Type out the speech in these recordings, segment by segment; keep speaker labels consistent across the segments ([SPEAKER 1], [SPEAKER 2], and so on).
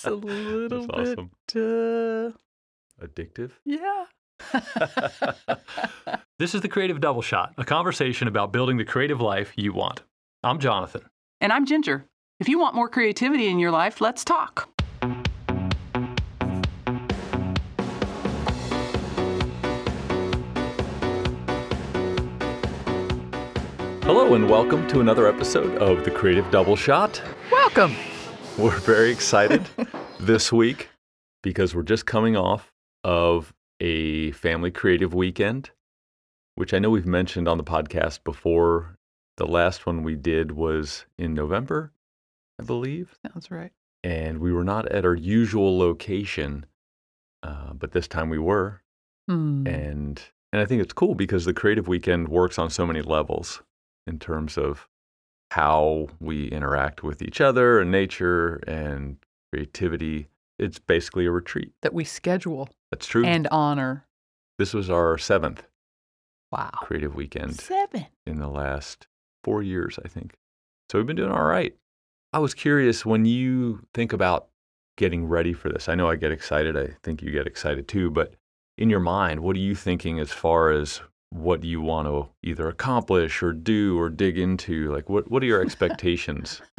[SPEAKER 1] it's a little
[SPEAKER 2] That's
[SPEAKER 1] bit
[SPEAKER 2] awesome.
[SPEAKER 1] uh,
[SPEAKER 2] Addictive.
[SPEAKER 1] yeah.
[SPEAKER 2] This is the Creative Double Shot, a conversation about building the creative life you want. I'm Jonathan.
[SPEAKER 1] and I'm Ginger. If you want more creativity in your life, let's talk.
[SPEAKER 2] Hello, and welcome to another episode of the Creative Double Shot.
[SPEAKER 1] Welcome.
[SPEAKER 2] We're very excited this week because we're just coming off of a family creative weekend, which I know we've mentioned on the podcast before. The last one we did was in November, I believe.
[SPEAKER 1] Sounds right.
[SPEAKER 2] and we were not at our usual location, uh, but this time we were,
[SPEAKER 1] Hmm.
[SPEAKER 2] and and I think it's cool because the creative weekend works on so many levels in terms of how we interact with each other and nature and creativity. It's basically a retreat.
[SPEAKER 1] That we schedule
[SPEAKER 2] That's true.
[SPEAKER 1] and honor.
[SPEAKER 2] this was our seventh
[SPEAKER 1] Wow.
[SPEAKER 2] creative weekend
[SPEAKER 1] Seven.
[SPEAKER 2] in the last four years, I think. So we've been doing all right. I was curious when you think about getting ready for this. I know I get excited. I think you get excited too. But in your mind, what are you thinking as far as what you want to either accomplish or do or dig into? Like, what, what are your expectations?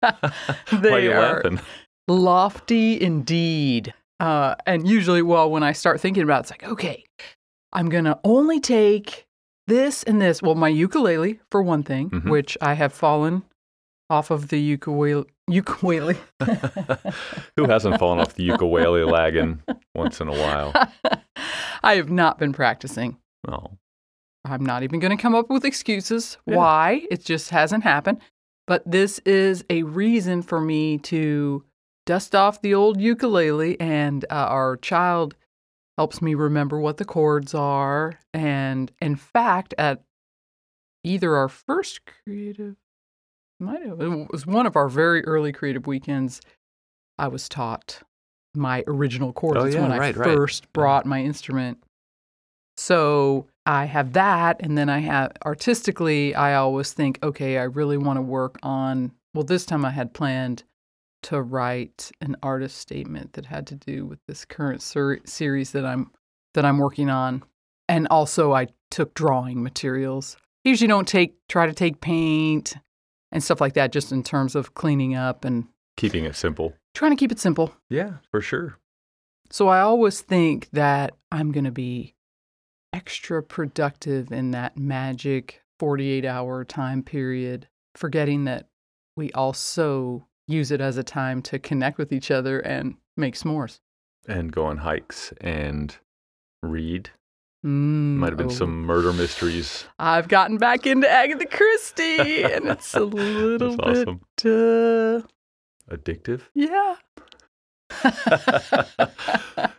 [SPEAKER 2] Why are
[SPEAKER 1] They
[SPEAKER 2] you
[SPEAKER 1] are
[SPEAKER 2] laughing?
[SPEAKER 1] lofty indeed. Uh, and usually, well, when I start thinking about it, it's like, okay, I'm going to only take this and this. Well, my ukulele, for one thing,
[SPEAKER 2] Mhm.
[SPEAKER 1] which I have fallen off of the ukulele. ukulele.
[SPEAKER 2] Who hasn't fallen off the ukulele lagging once in a while?
[SPEAKER 1] I have not been practicing.
[SPEAKER 2] Oh,
[SPEAKER 1] I'm not even going to come up with excuses
[SPEAKER 2] Yeah.
[SPEAKER 1] why. It just hasn't happened. But this is a reason for me to dust off the old ukulele, and uh, our child helps me remember what the chords are. And in fact, at either our first creative, might have, it was one of our very early creative weekends, I was taught my original chords.
[SPEAKER 2] Oh, yeah,
[SPEAKER 1] when I
[SPEAKER 2] right, right.
[SPEAKER 1] first brought my instrument. So I have that, and then I have artistically, I always think, okay, I really want to work on. Well, this time I had planned to write an artist statement that had to do with this current ser- series that I'm that I'm working on, and also I took drawing materials. Usually, don't take try to take paint and stuff like that, just in terms of cleaning up and
[SPEAKER 2] keeping it simple.
[SPEAKER 1] trying to keep it simple.
[SPEAKER 2] Yeah, for sure.
[SPEAKER 1] So I always think that I'm going to be extra productive in that magic 48 hour time period, forgetting that we also use it as a time to connect with each other and make s'mores.
[SPEAKER 2] And go on hikes and read.
[SPEAKER 1] Mm,
[SPEAKER 2] Might have been
[SPEAKER 1] oh.
[SPEAKER 2] some murder mysteries.
[SPEAKER 1] I've gotten back into Agatha Christie, and it's a little bit,
[SPEAKER 2] awesome.
[SPEAKER 1] uh,
[SPEAKER 2] Addictive.
[SPEAKER 1] yeah.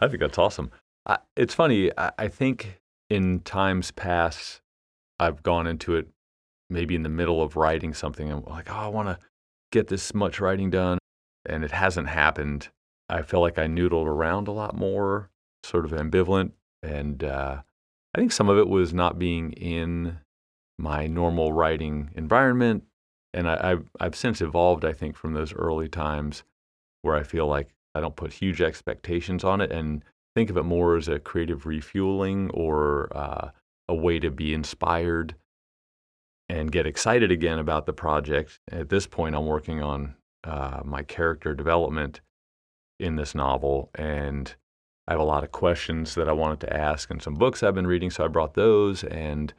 [SPEAKER 2] I think that's awesome. I, it's funny. I, I think in times past, I've gone into it maybe in the middle of writing something and like, oh, I want to get this much writing done, and it hasn't happened. I feel like I noodled around a lot more, sort of ambivalent, and uh, I think some of it was not being in my normal writing environment. And I, I've, I've since evolved, I think, from those early times where I feel like I don't put huge expectations on it and think of it more as a creative refueling or uh, a way to be inspired and get excited again about the project. At this point, I'm working on uh, my character development in this novel, and I have a lot of questions that I wanted to ask and some books I've been reading. So I brought those and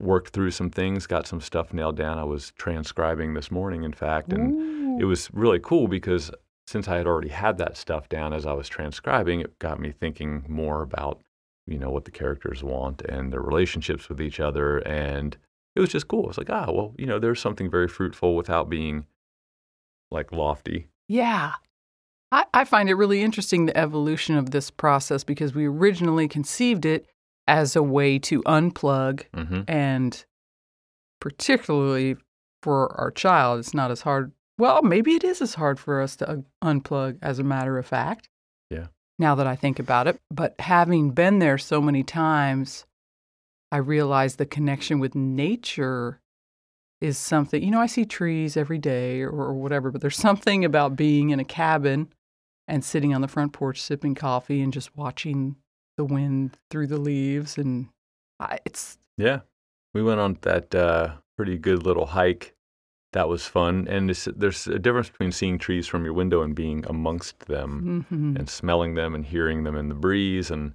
[SPEAKER 2] worked through some things, got some stuff nailed down. I was transcribing this morning, in fact, and it was really cool because since I had already had that stuff down as I was transcribing, it got me thinking more about, you know, what the characters want and their relationships with each other. And it was just cool. It's like, ah, well, you know, there's something very fruitful without being like lofty.
[SPEAKER 1] Yeah. I, I find it really interesting the evolution of this process because we originally conceived it as a way to unplug
[SPEAKER 2] Mm-hmm.
[SPEAKER 1] and particularly for our child, it's not as hard. Well, maybe it is as hard for us to un- unplug, as a matter of fact.
[SPEAKER 2] Yeah.
[SPEAKER 1] Now that I think about it. But having been there so many times, I realize the connection with nature is something, you know, I see trees every day or, or whatever, but there's something about being in a cabin and sitting on the front porch sipping coffee and just watching the wind through the leaves. And I, it's,
[SPEAKER 2] Yeah. We went on that uh, pretty good little hike. That was fun. And there's a difference between seeing trees from your window and being amongst them
[SPEAKER 1] mhm.
[SPEAKER 2] and smelling them and hearing them in the breeze and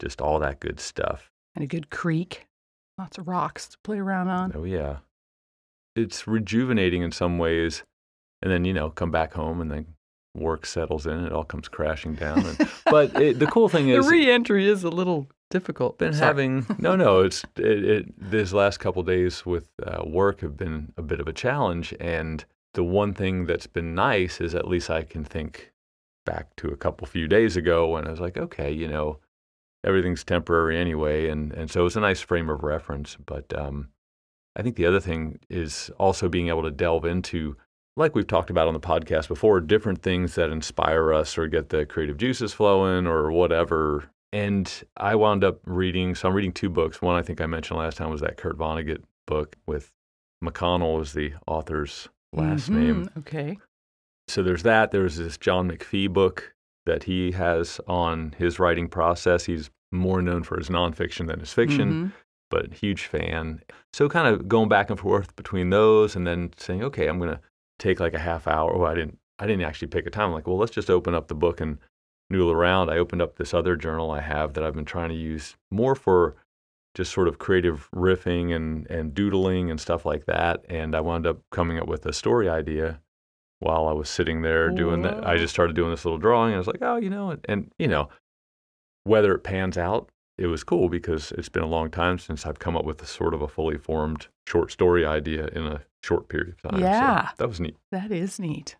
[SPEAKER 2] just all that good stuff.
[SPEAKER 1] and a good creek, lots of rocks to play around on.
[SPEAKER 2] Oh, yeah. It's rejuvenating in some ways. And then, you know, come back home and then work settles in. It all comes crashing down. And, but it, the cool thing is the
[SPEAKER 1] re-entry is a little difficult.
[SPEAKER 2] been
[SPEAKER 1] Sorry.
[SPEAKER 2] having no no it's it, it this last couple days with uh, work have been a bit of a challenge and the one thing that's been nice is at least i can think back to a couple few days ago when i was like okay you know everything's temporary anyway and and so it's a nice frame of reference but um i think the other thing is also being able to delve into like we've talked about on the podcast before different things that inspire us or get the creative juices flowing or whatever and I wound up reading, so I'm reading two books. One I think I mentioned last time was that Kurt Vonnegut book with McConnell as the author's last name.
[SPEAKER 1] Mhm, Okay.
[SPEAKER 2] So there's that. There's this John McPhee book that he has on his writing process. He's more known for his nonfiction than his fiction,
[SPEAKER 1] Mhm.
[SPEAKER 2] but huge fan. So kind of going back and forth between those and then saying, okay, I'm going to take like a half hour. Well, I didn't, I didn't actually pick a time. I'm like, well, let's just open up the book and noodle around. I opened up this other journal I have that I've been trying to use more for just sort of creative riffing and, and doodling and stuff like that. And I wound up coming up with a story idea while I was sitting there oh, doing that. I just started doing this little drawing. And I was like, oh, you know, and, and you know, whether it pans out, it was cool because it's been a long time since I've come up with a sort of a fully formed short story idea in a short period of time. So
[SPEAKER 1] Yeah.
[SPEAKER 2] that was neat.
[SPEAKER 1] That is neat.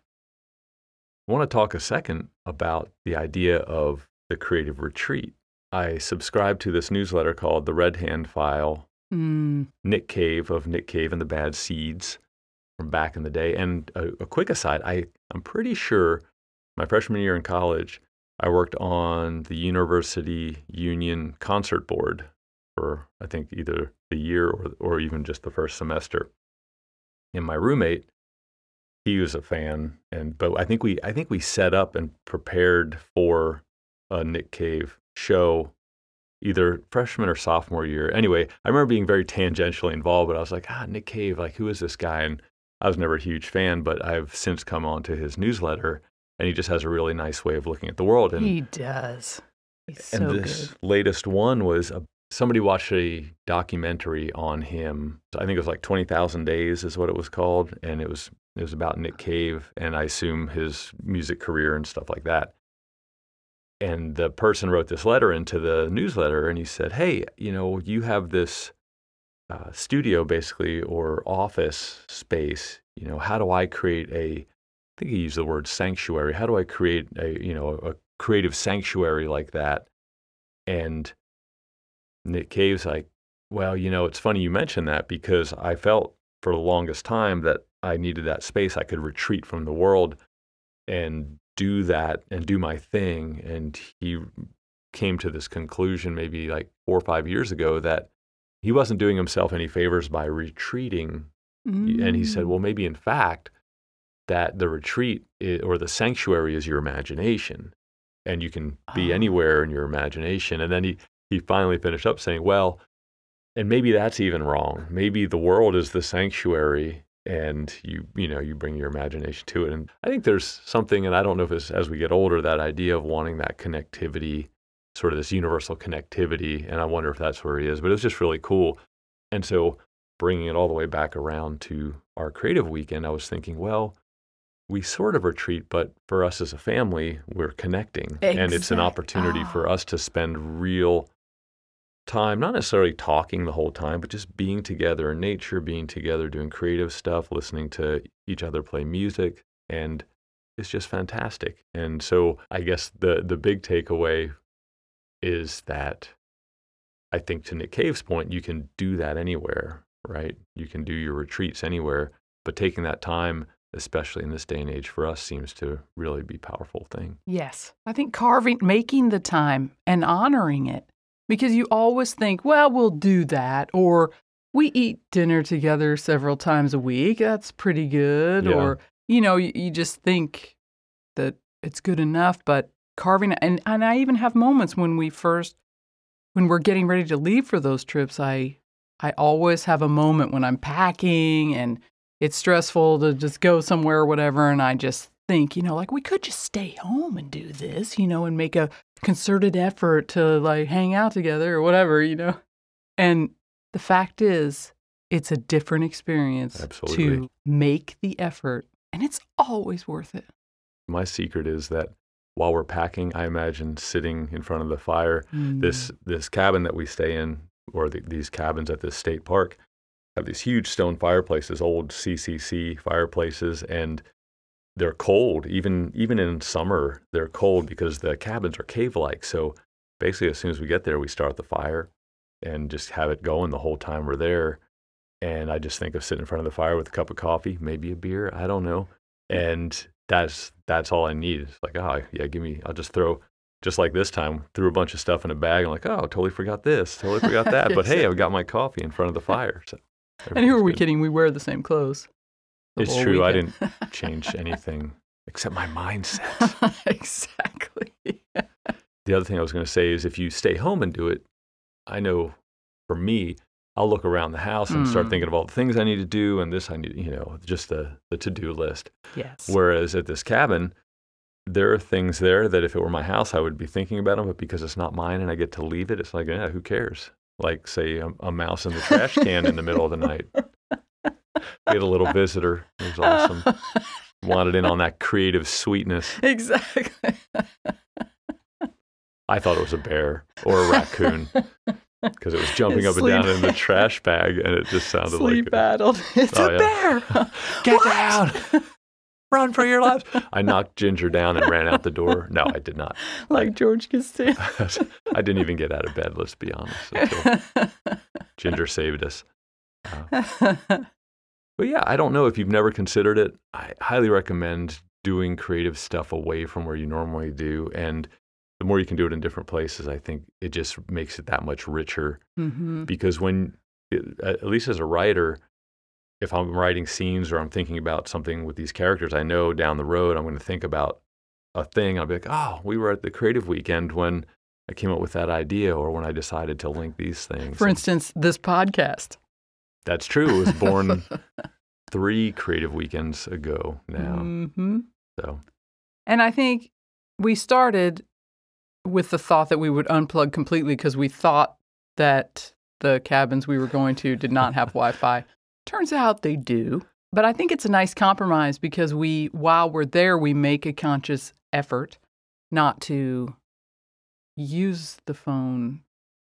[SPEAKER 2] I want to talk a second about the idea of the creative retreat. I subscribe to this newsletter called The Red Hand File,
[SPEAKER 1] Mm,
[SPEAKER 2] Nick Cave of Nick Cave and the Bad Seeds from back in the day. And a, a quick aside, I, I'm pretty sure my freshman year in college, I worked on the University Union Concert Board for, I think, either the year or, or even just the first semester. And my roommate, he was a fan, and but I think we I think we set up and prepared for a Nick Cave show either freshman or sophomore year. Anyway, I remember being very tangentially involved, but I was like, ah, Nick Cave, like who is this guy? And I was never a huge fan, but I've since come on to his newsletter, and he just has a really nice way of looking at the world. And
[SPEAKER 1] he does. He's
[SPEAKER 2] and
[SPEAKER 1] so
[SPEAKER 2] this
[SPEAKER 1] good.
[SPEAKER 2] latest one was a, somebody watched a documentary on him. I think it was like Twenty Thousand Days is what it was called, and it was it was about Nick Cave and I assume his music career and stuff like that. And the person wrote this letter into the newsletter, and he said, "Hey, you know, you have this uh, studio basically or office space. You know, how do I create a? I think he used the word sanctuary. How do I create a you know a creative sanctuary like that?" And Nick Cave's like, well, you know, it's funny you mentioned that because I felt for the longest time that I needed that space. I could retreat from the world and do that and do my thing. And he came to this conclusion maybe like four or five years ago that he wasn't doing himself any favors by retreating. And he said,
[SPEAKER 1] Mm.
[SPEAKER 2] well, maybe in fact, that the retreat i or the sanctuary is your imagination and you can be
[SPEAKER 1] Ah.
[SPEAKER 2] anywhere in your imagination. And then he, he finally finished up saying, well, and maybe that's even wrong. Maybe the world is the sanctuary and you, you know, you bring your imagination to it. And I think there's something, and I don't know if it's as we get older, that idea of wanting that connectivity, sort of this universal connectivity. And I wonder if that's where he is, but it was just really cool. And so bringing it all the way back around to our creative weekend, I was thinking, well, we sort of retreat, but for us as a family, we're connecting. And it's an opportunity for
[SPEAKER 1] Ah.
[SPEAKER 2] us to spend real time, not necessarily talking the whole time, but just being together in nature, being together, doing creative stuff, listening to each other play music. And it's just fantastic. And so I guess the, the big takeaway is that I think to Nick Cave's point, you can do that anywhere, right? You can do your retreats anywhere, but taking that time, especially in this day and age for us, seems to really be a powerful thing.
[SPEAKER 1] Yes. I think carving, making the time and honoring it because you always think, well, we'll do that or we eat dinner together several times a week. That's pretty good.
[SPEAKER 2] Yeah.
[SPEAKER 1] Or, you know, you, you just think that it's good enough, but carving and and I even have moments when we first when we're getting ready to leave for those trips, I I always have a moment when I'm packing and it's stressful to just go somewhere or whatever and I just think, you know, like we could just stay home and do this, you know, and make a concerted effort to like hang out together or whatever, you know. And the fact is, it's a different experience
[SPEAKER 2] Absolutely.
[SPEAKER 1] to make the effort, and it's always worth it.
[SPEAKER 2] My secret is that while we're packing, I imagine sitting in front of the fire. This mm. this cabin that we stay in, or the, these cabins at this state park, have these huge stone fireplaces, old CCC fireplaces, and they're cold. Even even in summer, they're cold because the cabins are cave-like. So basically, as soon as we get there, we start the fire and just have it going the whole time we're there. And I just think of sitting in front of the fire with a cup of coffee, maybe a beer, I don't know. And that's that's all I need. It's like, oh yeah, give me. I'll just throw, just like this time, threw a bunch of stuff in a bag. I'm like, oh, totally forgot this, totally forgot that. But hey, I've got my coffee in front of the fire. So
[SPEAKER 1] and who are we
[SPEAKER 2] good.
[SPEAKER 1] kidding? We wear the same clothes.
[SPEAKER 2] It's true. I didn't change anything except my mindset.
[SPEAKER 1] exactly.
[SPEAKER 2] the other thing I was going to say is if you stay home and do it, I know for me, I'll look around the house and start
[SPEAKER 1] Mm.
[SPEAKER 2] thinking of all the things I need to do and this I need, you know, just the, the to do list.
[SPEAKER 1] Yes.
[SPEAKER 2] Whereas at this cabin, there are things there that if it were my house, I would be thinking about them, but because it's not mine and I get to leave it, it's like, yeah, who cares? Like, say, a, a mouse in the trash can in the middle of the night. We had a little visitor. It was awesome. Wanted in on that creative sweetness.
[SPEAKER 1] exactly.
[SPEAKER 2] I thought it was a bear or a raccoon because it was jumping
[SPEAKER 1] It's
[SPEAKER 2] up and down in the trash bag, and it just sounded like
[SPEAKER 1] Sleep
[SPEAKER 2] like
[SPEAKER 1] battled. It's
[SPEAKER 2] Oh,
[SPEAKER 1] a
[SPEAKER 2] yeah.
[SPEAKER 1] bear.
[SPEAKER 2] Get down! run for your lives. I knocked Ginger down and ran out the door. No, I did not.
[SPEAKER 1] like George Costanza.
[SPEAKER 2] I didn't even get out of bed, let's be honest. Ginger saved us. Uh, but yeah, I don't know if you've never considered it. I highly recommend doing creative stuff away from where you normally do. And the more you can do it in different places, I think it just makes it that much richer.
[SPEAKER 1] hmm
[SPEAKER 2] Because when, at least as a writer, if I'm writing scenes or I'm thinking about something with these characters, I know down the road I'm going to think about a thing. I'll be like, oh, we were at the creative weekend when I came up with that idea or when I decided to link these things.
[SPEAKER 1] For instance, this podcast.
[SPEAKER 2] That's true. It was born three creative weekends ago now.
[SPEAKER 1] hmm
[SPEAKER 2] So
[SPEAKER 1] And I think we started with the thought that we would unplug completely because we thought that the cabins we were going to did not have Wi Fi. Turns out they do. But I think it's a nice compromise because we, while we're there, we make a conscious effort not to use the phone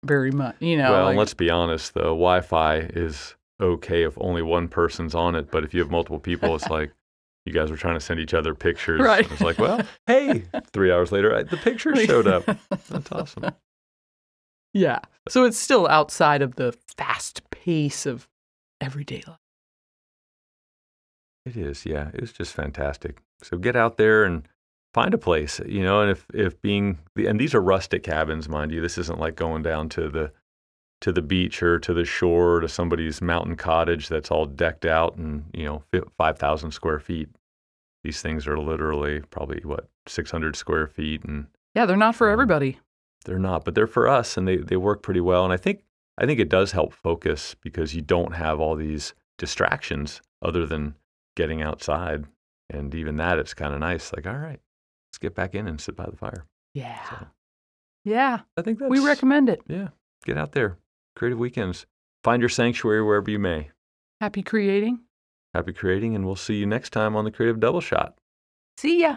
[SPEAKER 1] very much. You know,
[SPEAKER 2] well,
[SPEAKER 1] like-
[SPEAKER 2] let's be honest though, Wi-Fi is okay if only one person's on it, but if you have multiple people, it's like you guys were trying to send each other pictures.
[SPEAKER 1] Right.
[SPEAKER 2] It's like, well, hey, three hours later, I- the picture showed up. That's awesome.
[SPEAKER 1] yeah. So it's still outside of the fast pace of everyday life.
[SPEAKER 2] It is, yeah. It was just fantastic. So get out there and find a place, you know. And if if being and these are rustic cabins, mind you, this isn't like going down to the to the beach or to the shore or to somebody's mountain cottage that's all decked out and you know five thousand square feet. These things are literally probably what six hundred square feet, and
[SPEAKER 1] Yeah, they're not for
[SPEAKER 2] Um,
[SPEAKER 1] everybody.
[SPEAKER 2] they're not, but they're for us, and they they work pretty well. And I think I think it does help focus because you don't have all these distractions other than getting outside, and even that it's kind of nice. Like, all right, let's get back in and sit by the fire.
[SPEAKER 1] Yeah.
[SPEAKER 2] So
[SPEAKER 1] Yeah.
[SPEAKER 2] I think that's
[SPEAKER 1] We recommend it.
[SPEAKER 2] yeah, get out there, creative weekends, find your sanctuary wherever you may.
[SPEAKER 1] Happy creating.
[SPEAKER 2] Happy creating, and we'll see you next time on the Creative Double Shot.
[SPEAKER 1] See ya.